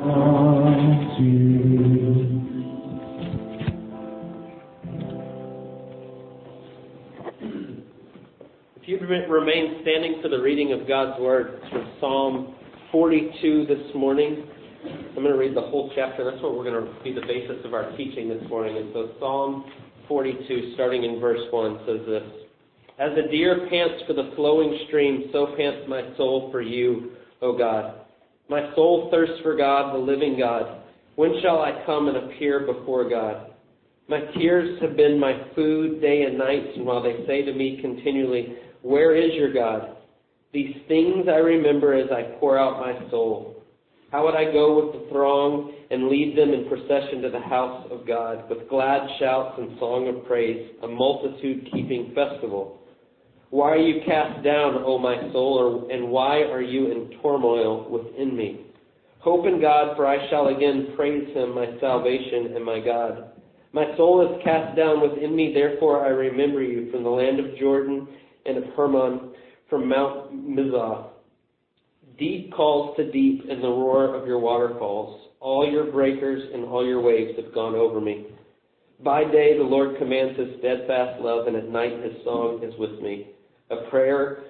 If you remain standing for the reading of God's Word, it's from Psalm 42 this morning. I'm going to read the whole chapter. That's what we're going to be the basis of our teaching this morning. And so Psalm 42, starting in verse 1, says this As a deer pants for the flowing stream, so pants my soul for you, O God. My soul thirsts for God, the living God. When shall I come and appear before God? My tears have been my food day and night, and while they say to me continually, Where is your God? These things I remember as I pour out my soul. How would I go with the throng and lead them in procession to the house of God with glad shouts and song of praise, a multitude keeping festival? Why are you cast down, O my soul, and why are you in turmoil within me? Hope in God, for I shall again praise him, my salvation and my God. My soul is cast down within me, therefore I remember you from the land of Jordan and of Hermon, from Mount Mizar. Deep calls to deep in the roar of your waterfalls. All your breakers and all your waves have gone over me. By day the Lord commands his steadfast love, and at night his song is with me, a prayer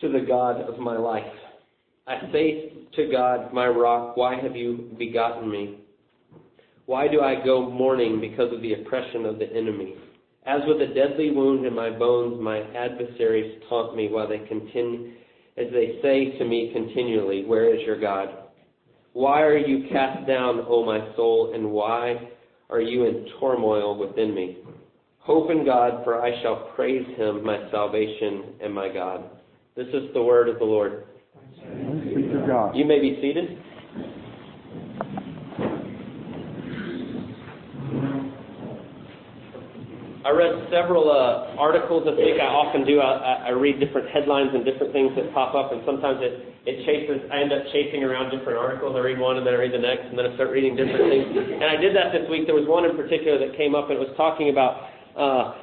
to the God of my life. I say to God, my rock, why have you begotten me? Why do I go mourning because of the oppression of the enemy? As with a deadly wound in my bones, my adversaries taunt me while they continue as they say to me continually, Where is your God? Why are you cast down, O my soul, and why are you in turmoil within me? Hope in God, for I shall praise him, my salvation and my God. This is the word of the Lord. You may be seated. I read several uh, articles this week. I often do. I, I read different headlines and different things that pop up, and sometimes it, it chases. I end up chasing around different articles. I read one, and then I read the next, and then I start reading different things. And I did that this week. There was one in particular that came up, and it was talking about uh,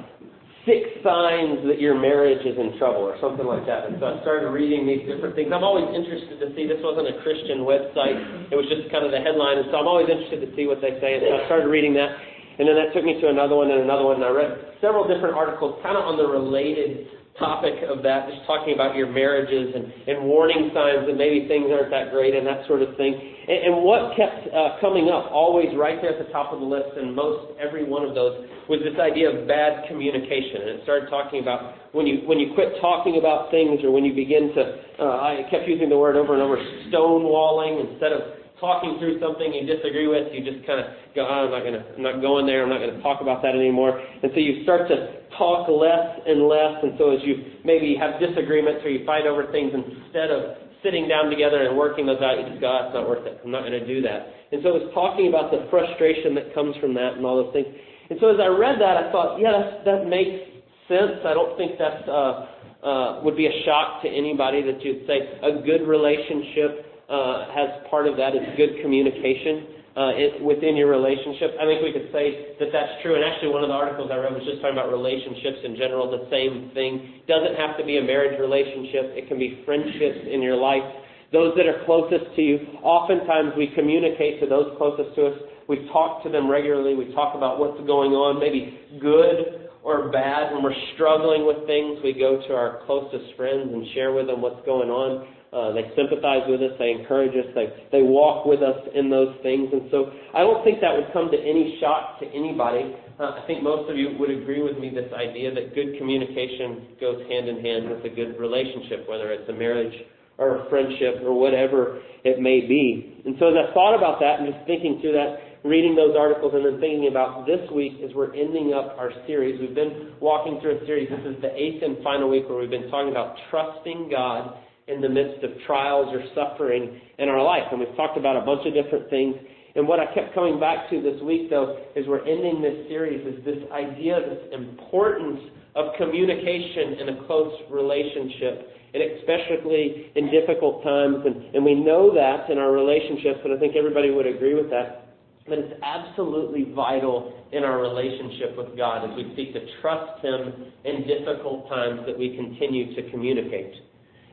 six signs that your marriage is in trouble, or something like that. And so I started reading these different things. I'm always interested to see. This wasn't a Christian website. It was just kind of the headline, and so I'm always interested to see what they say. And so I started reading that. And then that took me to another one and another one. And I read several different articles kind of on the related topic of that, just talking about your marriages and, and warning signs that maybe things aren't that great and that sort of thing. And, and what kept uh, coming up, always right there at the top of the list, and most every one of those, was this idea of bad communication. And it started talking about when you when you quit talking about things, or when you begin to, uh, I kept using the word over and over, stonewalling instead of talking through something you disagree with, you just kind of go, oh, I'm not going to, I'm not going there. I'm not going to talk about that anymore. And so you start to talk less and less. And so as you maybe have disagreements or you fight over things, instead of sitting down together and working those out, you just go, oh, it's not worth it. I'm not going to do that. And so it was talking about the frustration that comes from that and all those things. And so as I read that, I thought, yeah, that's, that makes sense. I don't think that's uh, uh, would be a shock to anybody that you'd say a good relationship uh, has part of that is good communication uh, it, within your relationship. I think we could say that that's true. And actually, one of the articles I read was just talking about relationships in general. The same thing doesn't have to be a marriage relationship. It can be friendships in your life. Those that are closest to you. Oftentimes, we communicate to those closest to us. We talk to them regularly. We talk about what's going on, maybe good or bad. When we're struggling with things, we go to our closest friends and share with them what's going on. Uh, they sympathize with us. They encourage us. They, they walk with us in those things. And so I don't think that would come to any shock to anybody. Uh, I think most of you would agree with me this idea that good communication goes hand in hand with a good relationship, whether it's a marriage or a friendship or whatever it may be. And so as I thought about that and just thinking through that, reading those articles and then thinking about this week as we're ending up our series. We've been walking through a series. This is the eighth and final week where we've been talking about trusting God in the midst of trials or suffering in our life. And we've talked about a bunch of different things. And what I kept coming back to this week, though, is we're ending this series, is this idea, this importance of communication in a close relationship, and especially in difficult times. And, and we know that in our relationships, and I think everybody would agree with that. But it's absolutely vital in our relationship with God as we seek to trust Him in difficult times that we continue to communicate.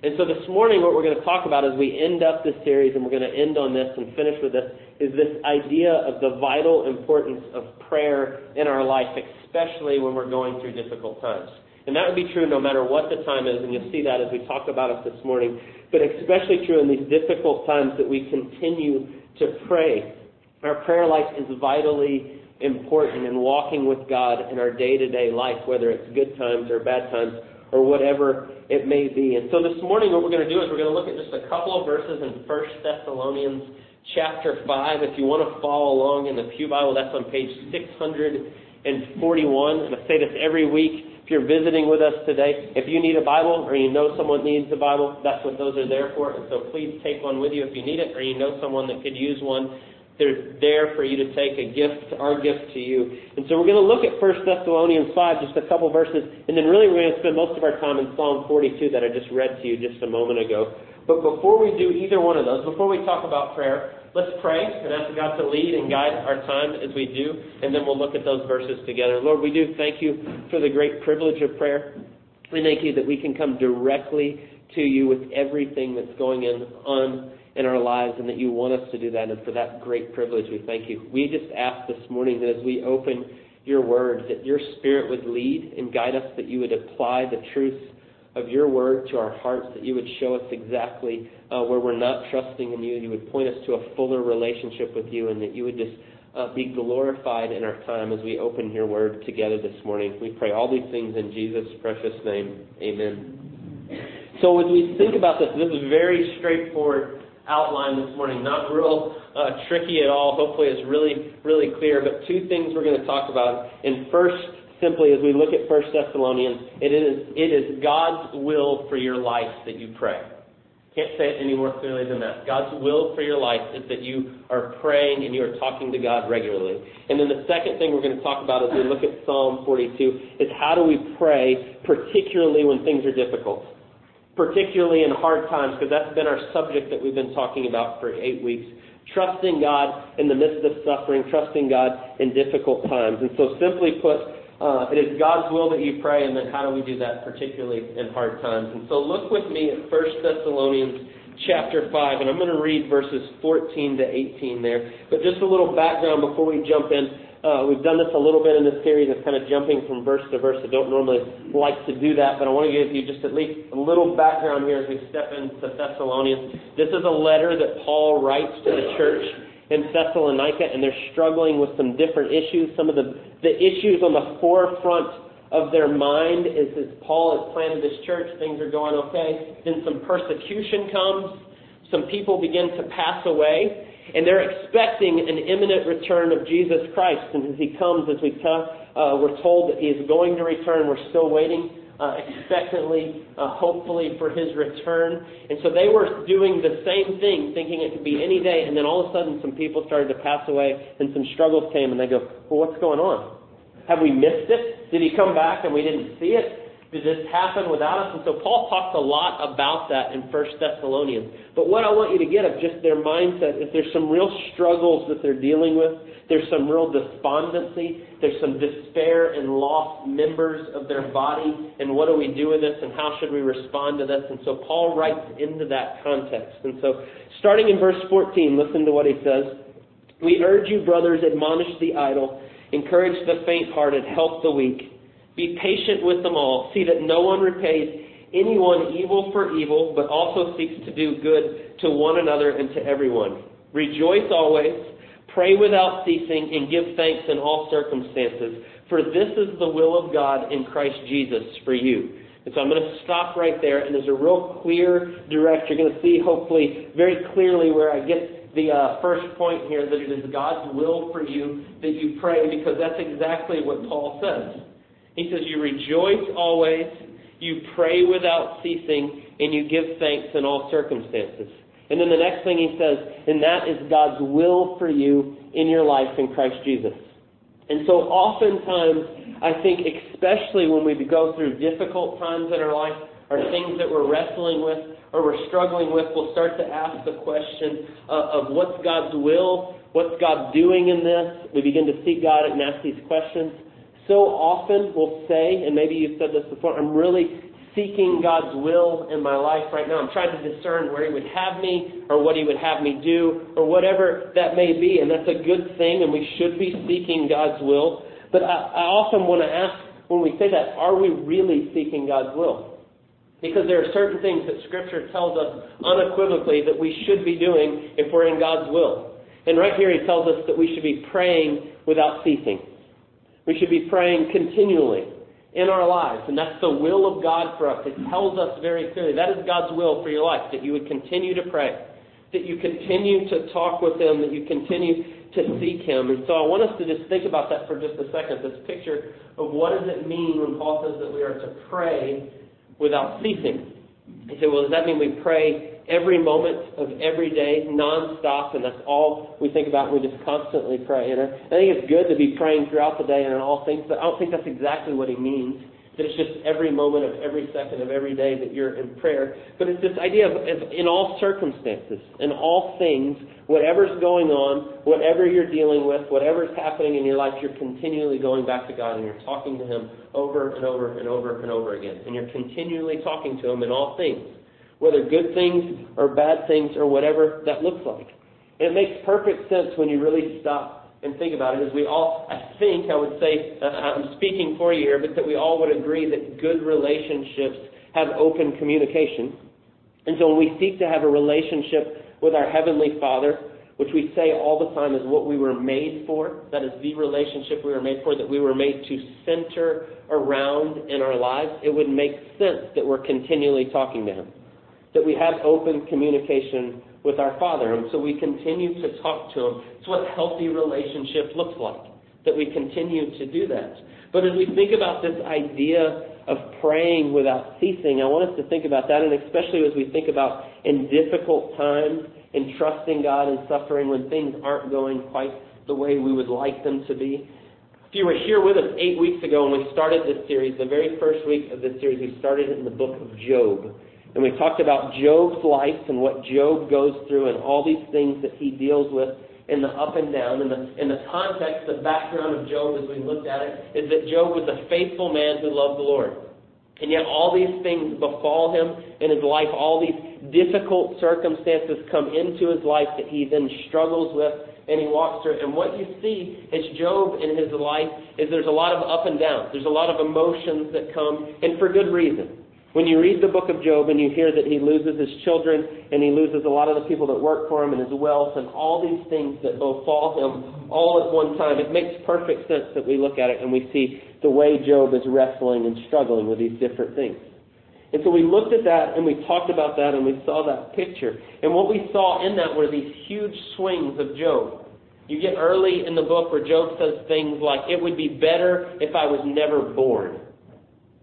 And so this morning, what we're going to talk about as we end up this series, and we're going to end on this and finish with this, is this idea of the vital importance of prayer in our life, especially when we're going through difficult times. And that would be true no matter what the time is, and you'll see that as we talk about it this morning, but especially true in these difficult times that we continue to pray. Our prayer life is vitally important in walking with God in our day to day life, whether it's good times or bad times or whatever it may be. And so this morning, what we're going to do is we're going to look at just a couple of verses in 1 Thessalonians chapter 5. If you want to follow along in the Pew Bible, that's on page 641. And I say this every week. If you're visiting with us today, if you need a Bible or you know someone needs a Bible, that's what those are there for. And so please take one with you if you need it or you know someone that could use one. They're there for you to take a gift, our gift to you. And so we're going to look at 1 Thessalonians 5, just a couple verses, and then really we're going to spend most of our time in Psalm 42 that I just read to you just a moment ago. But before we do either one of those, before we talk about prayer, let's pray and ask God to lead and guide our time as we do, and then we'll look at those verses together. Lord, we do thank you for the great privilege of prayer. We thank you that we can come directly to you with everything that's going in on in our lives and that you want us to do that. And for that great privilege, we thank you. We just ask this morning that as we open your word, that your spirit would lead and guide us, that you would apply the truths of your word to our hearts, that you would show us exactly uh, where we're not trusting in you. You would point us to a fuller relationship with you, and that you would just uh, be glorified in our time as we open your word together this morning. We pray all these things in Jesus' precious name. Amen. So as we think about this, this is very straightforward outline this morning. Not real uh, tricky at all. Hopefully, it's really, really clear. But two things we're going to talk about. And first, simply as we look at First Thessalonians, it is it is God's will for your life that you pray. Can't say it any more clearly than that. God's will for your life is that you are praying and you are talking to God regularly. And then the second thing we're going to talk about as we look at Psalm 42 is how do we pray, particularly when things are difficult particularly in hard times, because that's been our subject that we've been talking about for eight weeks. Trusting God in the midst of suffering, trusting God in difficult times. And so, simply put, uh, it is God's will that you pray, and then how do we do that, particularly in hard times? And so, look with me at 1 Thessalonians chapter 5, and I'm going to read verses 14 to 18 there. But just a little background before we jump in. Uh, we've done this a little bit in this series of kind of jumping from verse to verse. I don't normally like to do that, but I want to give you just at least a little background here as we step into Thessalonians. This is a letter that Paul writes to the church in Thessalonica, and they're struggling with some different issues. Some of the, the issues on the forefront of their mind is as Paul has planted this church, things are going okay. Then some persecution comes, some people begin to pass away, and they're expecting an imminent return of Jesus Christ. And as he comes, as we tell, uh, we're told that he is going to return, we're still waiting uh, expectantly, uh, hopefully, for his return. And so they were doing the same thing, thinking it could be any day. And then all of a sudden, some people started to pass away, and some struggles came, and they go, Well, what's going on? Have we missed it? Did he come back and we didn't see it? Did this happen without us? And so Paul talks a lot about that in 1 Thessalonians. But what I want you to get of just their mindset is there's some real struggles that they're dealing with. There's some real despondency. There's some despair and lost members of their body. And what do we do with this? And how should we respond to this? And so Paul writes into that context. And so starting in verse 14, listen to what he says. We urge you, brothers, admonish the idle, encourage the faint hearted, help the weak. Be patient with them all. See that no one repays anyone evil for evil, but also seeks to do good to one another and to everyone. Rejoice always, pray without ceasing, and give thanks in all circumstances, for this is the will of God in Christ Jesus for you. And so I'm going to stop right there, and there's a real clear direct. You're going to see, hopefully, very clearly where I get the uh, first point here that it is God's will for you that you pray, because that's exactly what Paul says. He says, You rejoice always, you pray without ceasing, and you give thanks in all circumstances. And then the next thing he says, and that is God's will for you in your life in Christ Jesus. And so oftentimes, I think, especially when we go through difficult times in our life, or things that we're wrestling with, or we're struggling with, we'll start to ask the question uh, of what's God's will, what's God doing in this. We begin to seek God and ask these questions so often we'll say, and maybe you've said this before, I'm really seeking God's will in my life right now. I'm trying to discern where He would have me or what He would have me do or whatever that may be. And that's a good thing, and we should be seeking God's will. But I, I often want to ask when we say that, are we really seeking God's will? Because there are certain things that Scripture tells us unequivocally that we should be doing if we're in God's will. And right here, He tells us that we should be praying without ceasing. We should be praying continually in our lives. And that's the will of God for us. It tells us very clearly that is God's will for your life, that you would continue to pray, that you continue to talk with Him, that you continue to seek Him. And so I want us to just think about that for just a second this picture of what does it mean when Paul says that we are to pray without ceasing. He said, well, does that mean we pray every moment of every day, nonstop, and that's all we think about. We just constantly pray. And I think it's good to be praying throughout the day and in all things, but I don't think that's exactly what he means. That it's just every moment of every second of every day that you're in prayer. But it's this idea of, of in all circumstances, in all things, whatever's going on, whatever you're dealing with, whatever's happening in your life, you're continually going back to God and you're talking to Him over and over and over and over again. And you're continually talking to Him in all things whether good things or bad things or whatever that looks like. And it makes perfect sense when you really stop and think about it, as we all, I think, I would say, uh, I'm speaking for you here, but that we all would agree that good relationships have open communication. And so when we seek to have a relationship with our Heavenly Father, which we say all the time is what we were made for, that is the relationship we were made for, that we were made to center around in our lives, it would make sense that we're continually talking to Him that we have open communication with our Father. And so we continue to talk to Him. It's what healthy relationship looks like, that we continue to do that. But as we think about this idea of praying without ceasing, I want us to think about that, and especially as we think about in difficult times and trusting God and suffering when things aren't going quite the way we would like them to be. If you were here with us eight weeks ago when we started this series, the very first week of this series, we started in the book of Job. And we talked about Job's life and what Job goes through and all these things that he deals with in the up and down. And the, in the context, the background of Job as we looked at it, is that Job was a faithful man who loved the Lord. And yet all these things befall him in his life, all these difficult circumstances come into his life that he then struggles with and he walks through. And what you see is Job in his life is there's a lot of up and down. There's a lot of emotions that come, and for good reason. When you read the book of Job and you hear that he loses his children and he loses a lot of the people that work for him and his wealth and all these things that befall him all at one time, it makes perfect sense that we look at it and we see the way Job is wrestling and struggling with these different things. And so we looked at that and we talked about that and we saw that picture. And what we saw in that were these huge swings of Job. You get early in the book where Job says things like, It would be better if I was never born.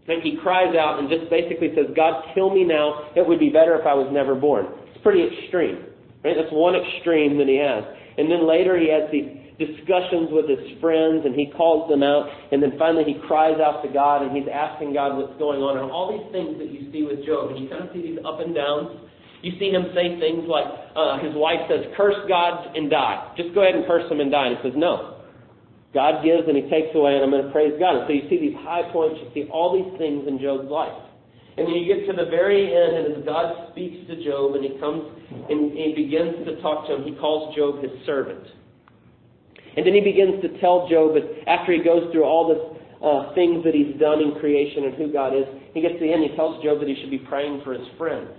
And he cries out and just basically says, God, kill me now. It would be better if I was never born. It's pretty extreme. Right? That's one extreme that he has. And then later he has these discussions with his friends and he calls them out. And then finally he cries out to God and he's asking God what's going on. And all these things that you see with Job. And you kind of see these up and downs. You see him say things like, uh, his wife says, curse God and die. Just go ahead and curse him and die. And he says, no. God gives and He takes away, and I'm going to praise God. And so you see these high points, you see all these things in Job's life. And then you get to the very end, and as God speaks to Job, and He comes and He begins to talk to him, He calls Job His servant. And then He begins to tell Job, after He goes through all this uh, things that He's done in creation and who God is, He gets to the end, He tells Job that he should be praying for his friends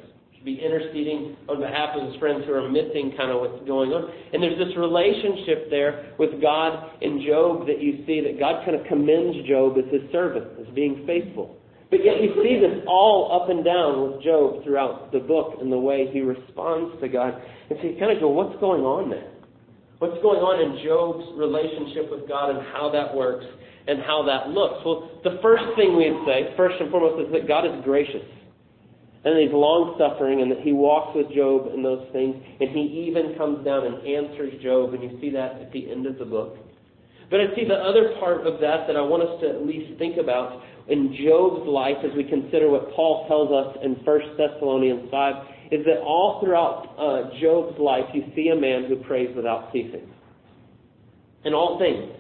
be interceding on behalf of his friends who are missing kind of what's going on. And there's this relationship there with God and Job that you see that God kind of commends Job as his servant, as being faithful. But yet you see this all up and down with Job throughout the book and the way he responds to God. And so you kind of go, what's going on there? What's going on in Job's relationship with God and how that works and how that looks? Well, the first thing we'd say, first and foremost, is that God is gracious and he's long suffering, and that he walks with Job in those things, and he even comes down and answers Job, and you see that at the end of the book. But I see the other part of that that I want us to at least think about in Job's life as we consider what Paul tells us in 1 Thessalonians 5 is that all throughout uh, Job's life you see a man who prays without ceasing. In all things.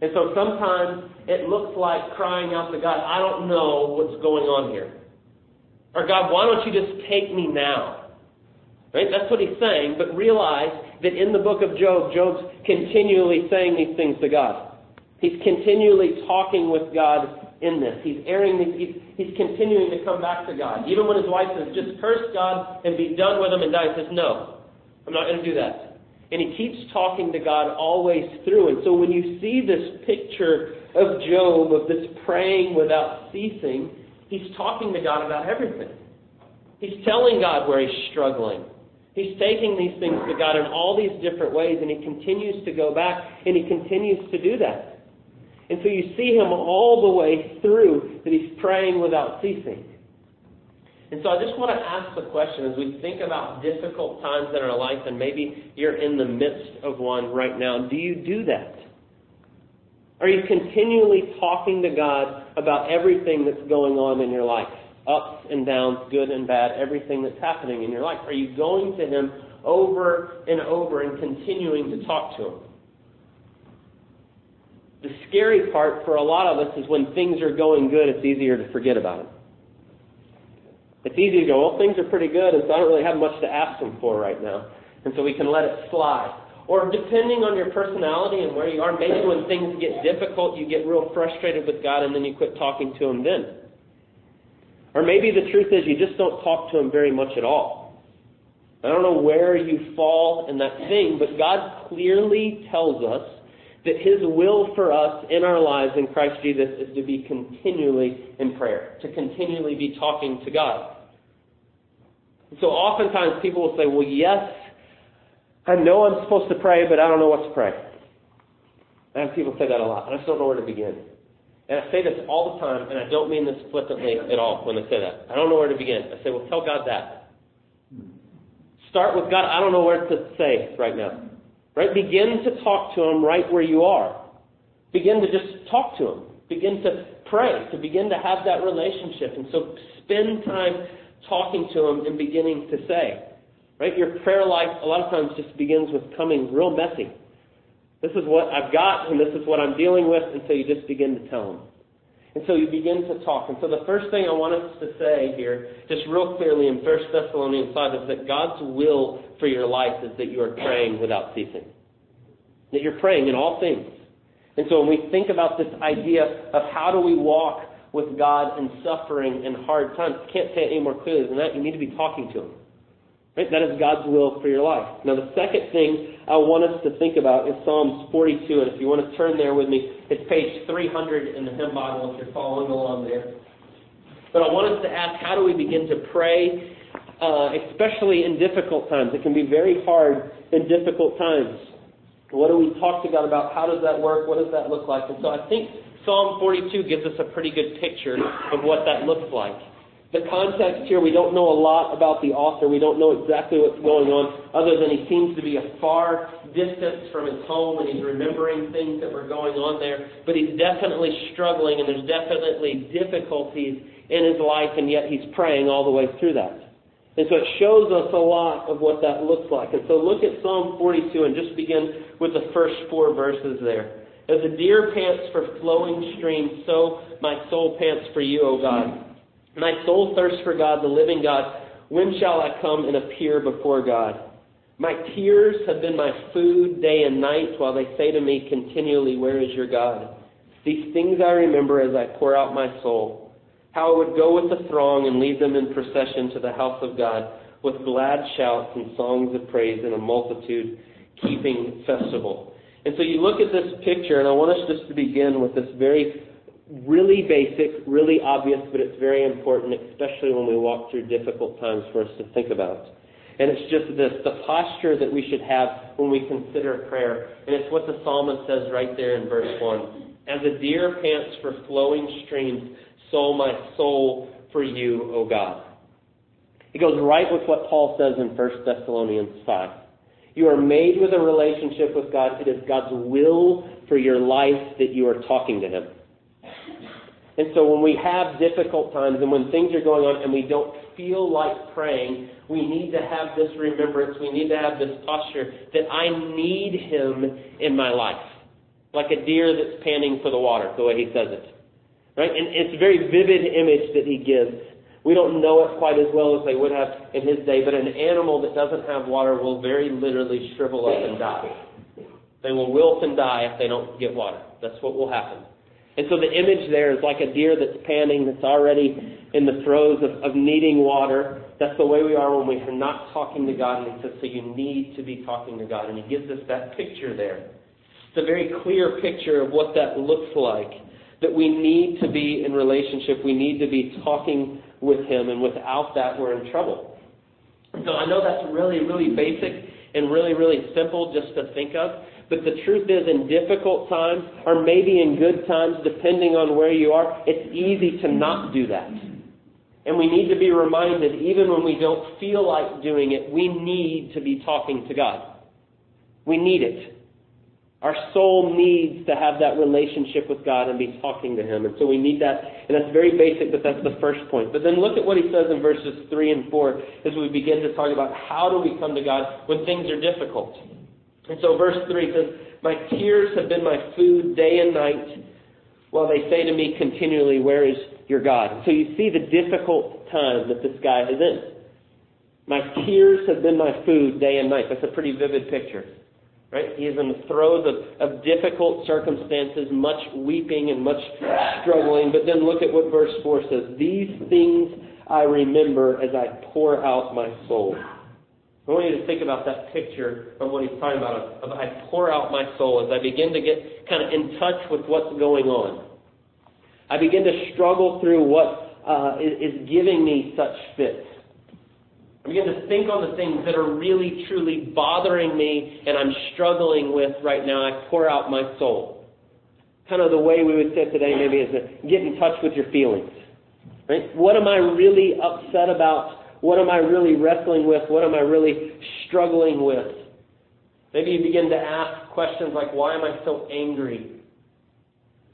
And so sometimes it looks like crying out to God, I don't know what's going on here. Or God, why don't you just take me now? Right? That's what he's saying, but realize that in the book of Job, Job's continually saying these things to God. He's continually talking with God in this. He's airing these, he's, he's continuing to come back to God. Even when his wife says, just curse God and be done with him and die, he says, no, I'm not going to do that. And he keeps talking to God always through. And so when you see this picture of Job, of this praying without ceasing, he's talking to God about everything. He's telling God where he's struggling. He's taking these things to God in all these different ways, and he continues to go back, and he continues to do that. And so you see him all the way through that he's praying without ceasing. And so I just want to ask the question as we think about difficult times in our life, and maybe you're in the midst of one right now, do you do that? Are you continually talking to God about everything that's going on in your life? Ups and downs, good and bad, everything that's happening in your life. Are you going to Him over and over and continuing to talk to Him? The scary part for a lot of us is when things are going good, it's easier to forget about them. It's easy to go, well, things are pretty good, and so I don't really have much to ask Him for right now. And so we can let it slide. Or depending on your personality and where you are, maybe when things get difficult, you get real frustrated with God and then you quit talking to Him then. Or maybe the truth is you just don't talk to Him very much at all. I don't know where you fall in that thing, but God clearly tells us that His will for us in our lives in Christ Jesus is to be continually in prayer, to continually be talking to God. So oftentimes people will say, well, yes, I know I'm supposed to pray, but I don't know what to pray. I have people say that a lot. I just don't know where to begin. And I say this all the time, and I don't mean this flippantly at all when I say that. I don't know where to begin. I say, well, tell God that. Start with God. I don't know where to say right now. Right? Begin to talk to Him right where you are. Begin to just talk to Him. Begin to pray, to begin to have that relationship. And so spend time talking to Him and beginning to say. Right? Your prayer life a lot of times just begins with coming real messy. This is what I've got and this is what I'm dealing with, and so you just begin to tell Him. And so you begin to talk. And so the first thing I want us to say here, just real clearly in 1 Thessalonians 5, is that God's will for your life is that you are praying without ceasing. That you're praying in all things. And so when we think about this idea of how do we walk with God in suffering and hard times, can't say it any more clearly than that. You need to be talking to Him. Right? That is God's will for your life. Now, the second thing I want us to think about is Psalms 42. And if you want to turn there with me, it's page 300 in the hymn Bible if you're following along there. But I want us to ask how do we begin to pray, uh, especially in difficult times? It can be very hard in difficult times. What do we talk to God about? How does that work? What does that look like? And so I think Psalm 42 gives us a pretty good picture of what that looks like. The context here, we don't know a lot about the author. We don't know exactly what's going on, other than he seems to be a far distance from his home and he's remembering things that were going on there. But he's definitely struggling and there's definitely difficulties in his life, and yet he's praying all the way through that. And so it shows us a lot of what that looks like. And so look at Psalm 42 and just begin with the first four verses there. As a deer pants for flowing streams, so my soul pants for you, O God. My soul thirsts for God, the living God. When shall I come and appear before God? My tears have been my food day and night while they say to me continually, Where is your God? These things I remember as I pour out my soul. How I would go with the throng and lead them in procession to the house of God with glad shouts and songs of praise and a multitude keeping festival. And so you look at this picture, and I want us just to begin with this very really basic, really obvious, but it's very important, especially when we walk through difficult times for us to think about. And it's just this the posture that we should have when we consider prayer. And it's what the psalmist says right there in verse 1. As a deer pants for flowing streams, so my soul for you, O God. It goes right with what Paul says in 1 Thessalonians 5. You are made with a relationship with God. It is God's will for your life that you are talking to Him. And so when we have difficult times and when things are going on and we don't feel like praying, we need to have this remembrance. We need to have this posture that I need Him in my life. Like a deer that's panting for the water, the way he says it. Right? And it's a very vivid image that he gives We don't know it quite as well as they would have in his day, but an animal that doesn't have water will very literally shrivel up and die. They will wilt and die if they don't get water. That's what will happen. And so the image there is like a deer that's panting, that's already in the throes of, of needing water. That's the way we are when we are not talking to God. And he says, so you need to be talking to God. And he gives us that picture there. It's a very clear picture of what that looks like. That we need to be in relationship. We need to be talking with Him, and without that, we're in trouble. So I know that's really, really basic and really, really simple just to think of. But the truth is, in difficult times, or maybe in good times, depending on where you are, it's easy to not do that. And we need to be reminded, even when we don't feel like doing it, we need to be talking to God. We need it. Our soul needs to have that relationship with God and be talking to Him. And so we need that. And that's very basic, but that's the first point. But then look at what he says in verses 3 and 4 as we begin to talk about how do we come to God when things are difficult. And so verse 3 says, My tears have been my food day and night, while they say to me continually, Where is your God? So you see the difficult time that this guy is in. My tears have been my food day and night. That's a pretty vivid picture. Right? He is in the throes of, of difficult circumstances, much weeping and much struggling. But then look at what verse 4 says. These things I remember as I pour out my soul. I want you to think about that picture of what he's talking about. Of I pour out my soul as I begin to get kind of in touch with what's going on. I begin to struggle through what uh, is, giving me such fits. I begin to think on the things that are really, truly bothering me and I'm struggling with right now. I pour out my soul. Kind of the way we would say today maybe is to get in touch with your feelings. Right? What am I really upset about? What am I really wrestling with? What am I really struggling with? Maybe you begin to ask questions like, why am I so angry?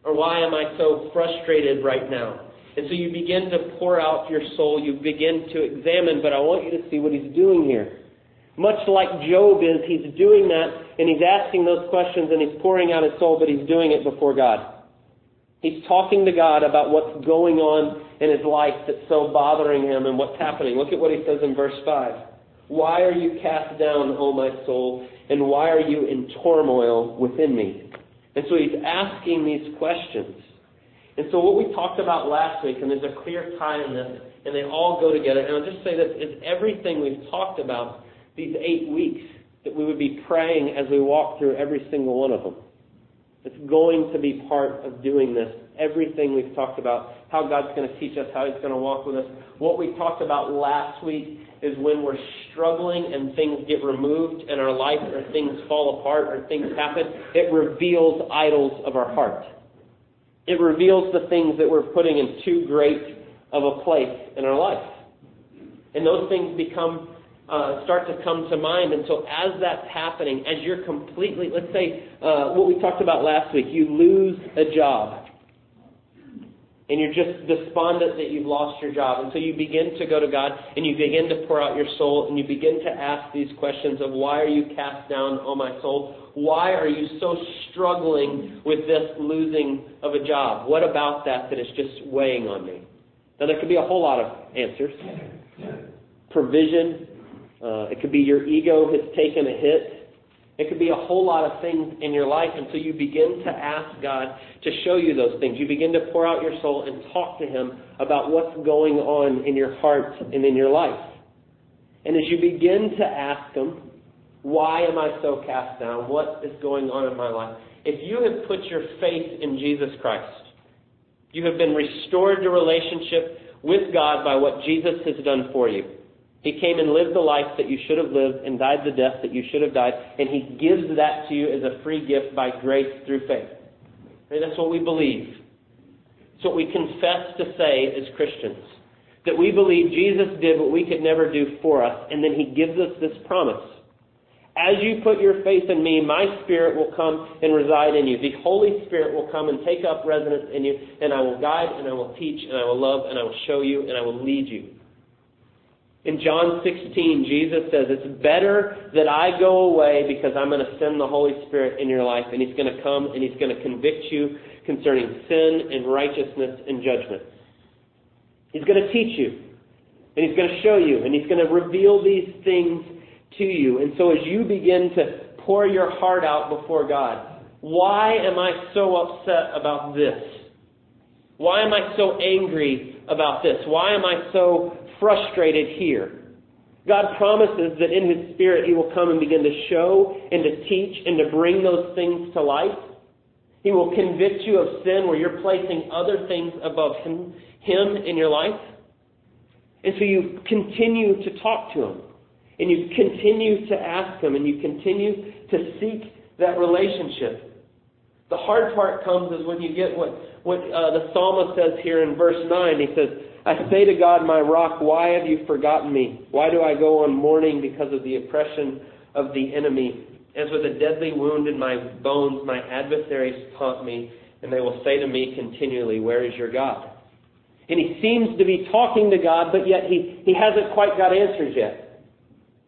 Or why am I so frustrated right now? And so you begin to pour out your soul, you begin to examine, but I want you to see what he's doing here. Much like Job is, he's doing that and he's asking those questions and he's pouring out his soul, but he's doing it before God. He's talking to God about what's going on in his life that's so bothering him and what's happening. Look at what he says in verse 5. Why are you cast down, O my soul, and why are you in turmoil within me? And so he's asking these questions. And so what we talked about last week, and there's a clear tie in this, and they all go together, and I'll just say this, is everything we've talked about these eight weeks that we would be praying as we walk through every single one of them. It's going to be part of doing this. Everything we've talked about, how God's going to teach us, how He's going to walk with us. What we talked about last week is when we're struggling and things get removed in our life or things fall apart or things happen, it reveals idols of our heart. It reveals the things that we're putting in too great of a place in our life. And those things become uh, start to come to mind. And so as that's happening, as you're completely, let's say uh, what we talked about last week, you lose a job. And you're just despondent that you've lost your job. And so you begin to go to God and you begin to pour out your soul and you begin to ask these questions of why are you cast down, oh my soul? Why are you so struggling with this losing of a job? What about that that is just weighing on me? Now, there could be a whole lot of answers. Provision. Uh, it could be your ego has taken a hit. It could be a whole lot of things in your life until you begin to ask God to show you those things. You begin to pour out your soul and talk to Him about what's going on in your heart and in your life. And as you begin to ask Him, why am I so cast down? What is going on in my life? If you have put your faith in Jesus Christ, you have been restored to relationship with God by what Jesus has done for you. He came and lived the life that you should have lived and died the death that you should have died, and He gives that to you as a free gift by grace through faith. That's what we believe. It's what we confess to say as Christians. That we believe Jesus did what we could never do for us, and then He gives us this promise. As you put your faith in me, my Spirit will come and reside in you. The Holy Spirit will come and take up residence in you, and I will guide, and I will teach, and I will love, and I will show you, and I will lead you. In John 16, Jesus says, It's better that I go away because I'm going to send the Holy Spirit in your life, and He's going to come and He's going to convict you concerning sin and righteousness and judgment. He's going to teach you. And He's going to show you, and He's going to reveal these things to you. And so as you begin to pour your heart out before God, why am I so upset about this? Why am I so angry about this? Why am I so frustrated here? God promises that in His Spirit He will come and begin to show and to teach and to bring those things to light. He will convict you of sin where you're placing other things above Him, him in your life. And so you continue to talk to Him. And you continue to ask Him. And you continue to seek that relationship. The hard part comes is when you get what, what uh, the psalmist says here in verse 9. He says, I say to God, my rock, why have you forgotten me? Why do I go on mourning because of the oppression of the enemy? As with a deadly wound in my bones, my adversaries taunt me, and they will say to me continually, Where is your God? And he seems to be talking to God, but yet he, he hasn't quite got answers yet.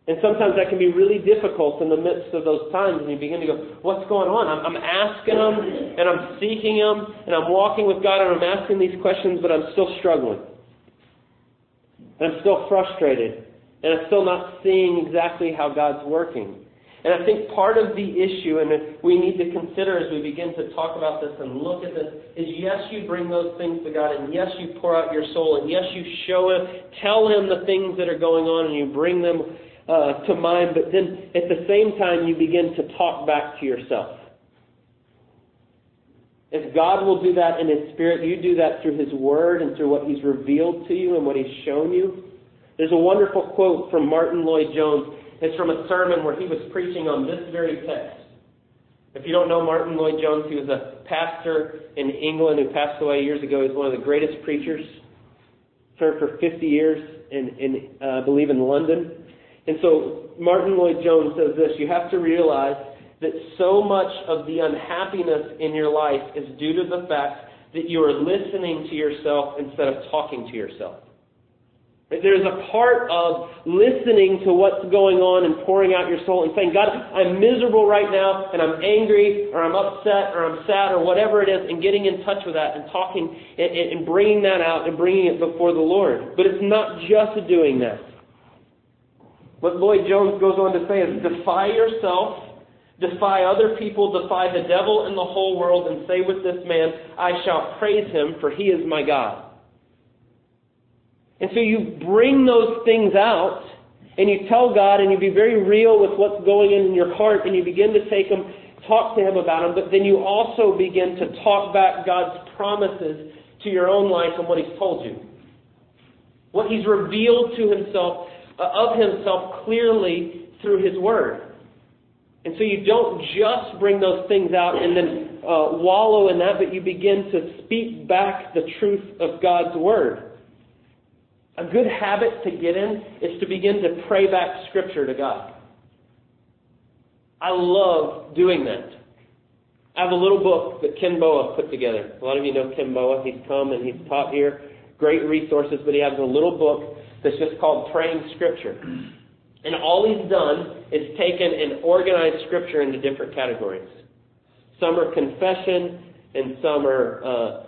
And sometimes that can be really difficult in the midst of those times, and you begin to go, What's going on? I'm, I'm asking Him, and I'm seeking Him, and I'm walking with God, and I'm asking these questions, but I'm still struggling. And I'm still frustrated. And I'm still not seeing exactly how God's working. And I think part of the issue, and we need to consider as we begin to talk about this and look at this, is yes, you bring those things to God, and yes, you pour out your soul, and yes, you show Him, tell Him the things that are going on, and you bring them uh, to mind, but then at the same time, you begin to talk back to yourself. If God will do that in His Spirit, you do that through His Word and through what He's revealed to you and what He's shown you. There's a wonderful quote from Martyn Lloyd-Jones. It's from a sermon where he was preaching on this very text. If you don't know Martyn Lloyd-Jones, he was a pastor in England who passed away years ago. He's one of the greatest preachers. Served for 50 years in, in uh, I believe, in London. And so Martyn Lloyd-Jones says this, you have to realize that so much of the unhappiness in your life is due to the fact that you are listening to yourself instead of talking to yourself. There's a part of listening to what's going on and pouring out your soul and saying, God, I'm miserable right now and I'm angry or I'm upset or I'm sad or whatever it is and getting in touch with that and talking and bringing that out and bringing it before the Lord. But it's not just doing that. What Lloyd Jones goes on to say is defy yourself defy other people, defy the devil and the whole world, and say with this man, I shall praise him, for he is my God. And so you bring those things out, and you tell God, and you be very real with what's going on in your heart, and you begin to take them, talk to him about them, but then you also begin to talk back God's promises to your own life and what he's told you. What he's revealed to himself, of himself clearly through his word. And so you don't just bring those things out and then uh, wallow in that, but you begin to speak back the truth of God's Word. A good habit to get in is to begin to pray back Scripture to God. I love doing that. I have a little book that Ken Boa put together. A lot of you know Ken Boa. He's come and he's taught here. Great resources, but he has a little book that's just called Praying Scripture. And all he's done is taken and organized Scripture into different categories. Some are confession, and some are uh,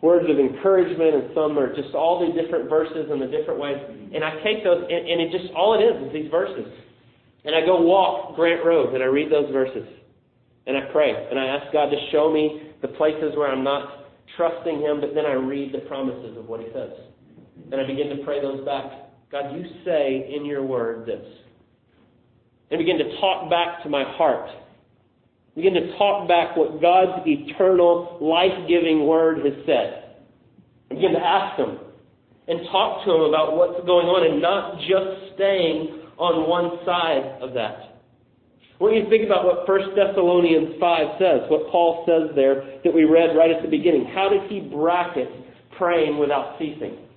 words of encouragement, and some are just all the different verses in the different ways. And I take those, and, and it just all it is is these verses. And I go walk Grant Road, and I read those verses, and I pray, and I ask God to show me the places where I'm not trusting Him, but then I read the promises of what He says, and I begin to pray those back. God, you say in your word this. And begin to talk back to my heart. Begin to talk back what God's eternal, life giving word has said. Begin to ask Him and talk to Him about what's going on and not just staying on one side of that. When you think about what 1 Thessalonians 5 says, what Paul says there that we read right at the beginning, how did he bracket praying without ceasing?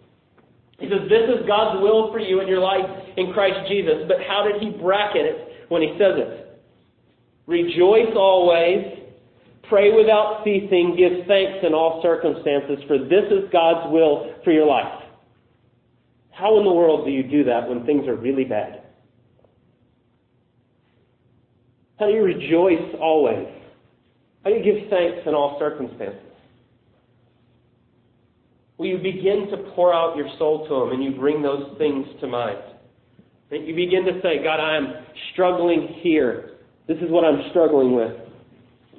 He says, This is God's will for you in your life in Christ Jesus. But how did he bracket it when he says it? Rejoice always, pray without ceasing, give thanks in all circumstances, for this is God's will for your life. How in the world do you do that when things are really bad? How do you rejoice always? How do you give thanks in all circumstances? Will you begin to pour out your soul to Him and you bring those things to mind? And you begin to say, God, I am struggling here. This is what I'm struggling with.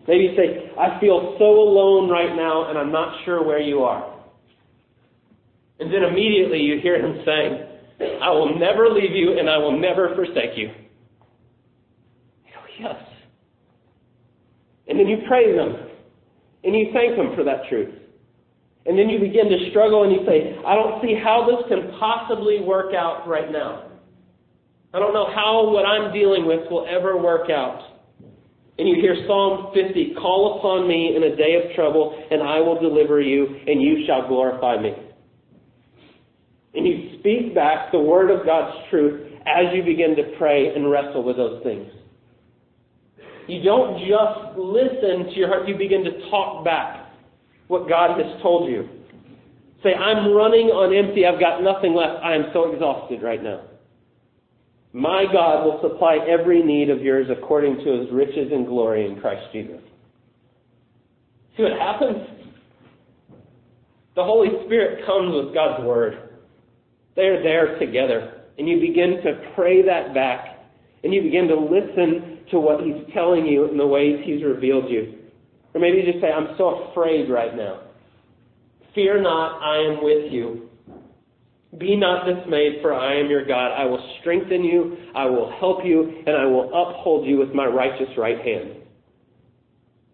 Maybe say, I feel so alone right now and I'm not sure where you are. And then immediately you hear him saying, I will never leave you and I will never forsake you. go, yes. And then you praise him. And you thank him for that truth. And then you begin to struggle and you say, I don't see how this can possibly work out right now. I don't know how what I'm dealing with will ever work out. And you hear Psalm 50, Call upon me in a day of trouble, and I will deliver you, and you shall glorify me. And you speak back the word of God's truth as you begin to pray and wrestle with those things. You don't just listen to your heart, you begin to talk back what God has told you. Say, I'm running on empty, I've got nothing left, I am so exhausted right now. My God will supply every need of yours according to his riches and glory in Christ Jesus. See what happens? The Holy Spirit comes with God's Word. They're there together. And you begin to pray that back. And you begin to listen to what He's telling you in the ways He's revealed you. Or maybe you just say, I'm so afraid right now. Fear not, I am with you. Be not dismayed, for I am your God. I will strengthen you, I will help you, and I will uphold you with my righteous right hand.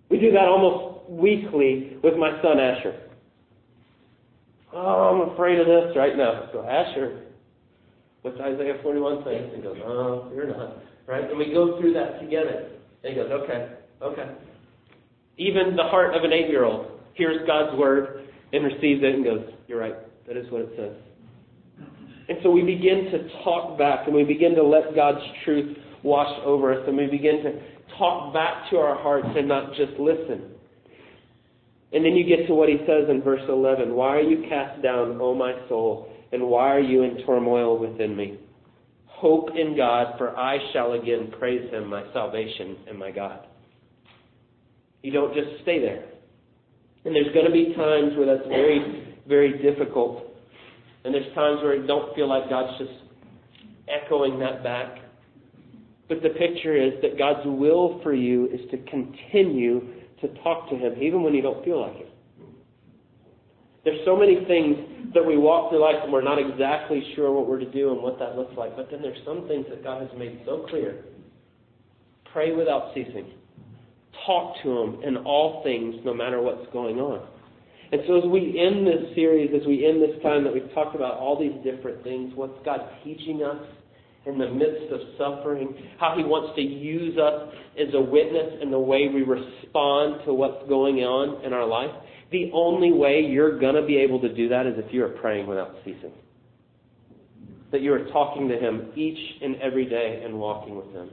We do that almost weekly with my son Asher. Oh, I'm afraid of this right now. So Asher, what's Isaiah 41 saying? And goes, Oh, you're not. Right? And we go through that together. And he goes, Okay, okay. Even the heart of an eight year old hears God's word and receives it and goes, You're right. That is what it says. And so we begin to talk back and we begin to let God's truth wash over us and we begin to talk back to our hearts and not just listen. And then you get to what he says in verse 11 Why are you cast down, O my soul, and why are you in turmoil within me? Hope in God, for I shall again praise him, my salvation and my God. You don't just stay there. And there's going to be times where that's very, very difficult. And there's times where you don't feel like God's just echoing that back. But the picture is that God's will for you is to continue to talk to Him, even when you don't feel like it. There's so many things that we walk through life and we're not exactly sure what we're to do and what that looks like. But then there's some things that God has made so clear. Pray without ceasing. Talk to Him in all things, no matter what's going on. And so as we end this series, as we end this time that we've talked about all these different things, what's God teaching us? in the midst of suffering, how He wants to use us as a witness in the way we respond to what's going on in our life. The only way you're going to be able to do that is if you are praying without ceasing. That you are talking to Him each and every day and walking with Him.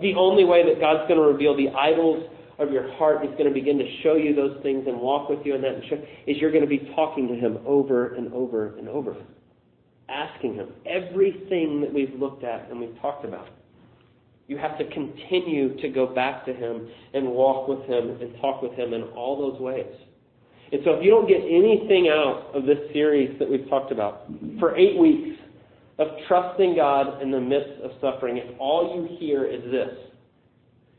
The only way that God's going to reveal the idols of your heart, He's going to begin to show you those things and walk with you in that, is you're going to be talking to Him over and over and over asking Him everything that we've looked at and we've talked about. You have to continue to go back to Him and walk with Him and talk with Him in all those ways. And so if you don't get anything out of this series that we've talked about for eight weeks of trusting God in the midst of suffering, if all you hear is this,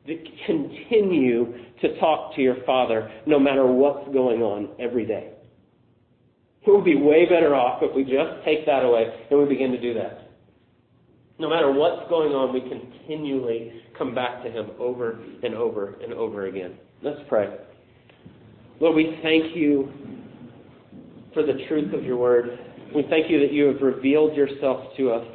continue to talk to your Father no matter what's going on every day. It would be way better off if we just take that away and we begin to do that. No matter what's going on, we continually come back to Him over and over and over again. Let's pray. Lord, we thank you for the truth of your word. We thank you that you have revealed yourself to us.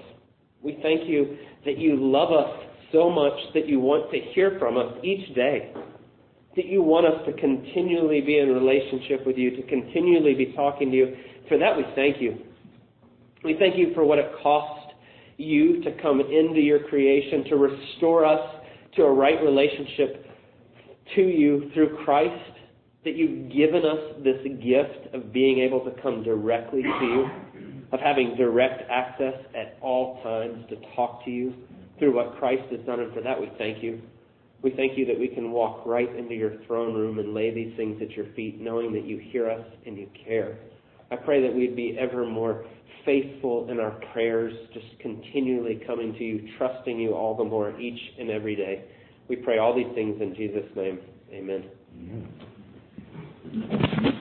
We thank you that you love us so much that you want to hear from us each day that you want us to continually be in relationship with you, to continually be talking to you. For that, we thank you. We thank you for what it cost you to come into your creation, to restore us to a right relationship to you through Christ, that you've given us this gift of being able to come directly to you, of having direct access at all times to talk to you through what Christ has done, and for that we thank you. We thank you that we can walk right into your throne room and lay these things at your feet, knowing that you hear us and you care. I pray that we'd be ever more faithful in our prayers, just continually coming to you, trusting you all the more each and every day. We pray all these things in Jesus' name. Amen. Amen.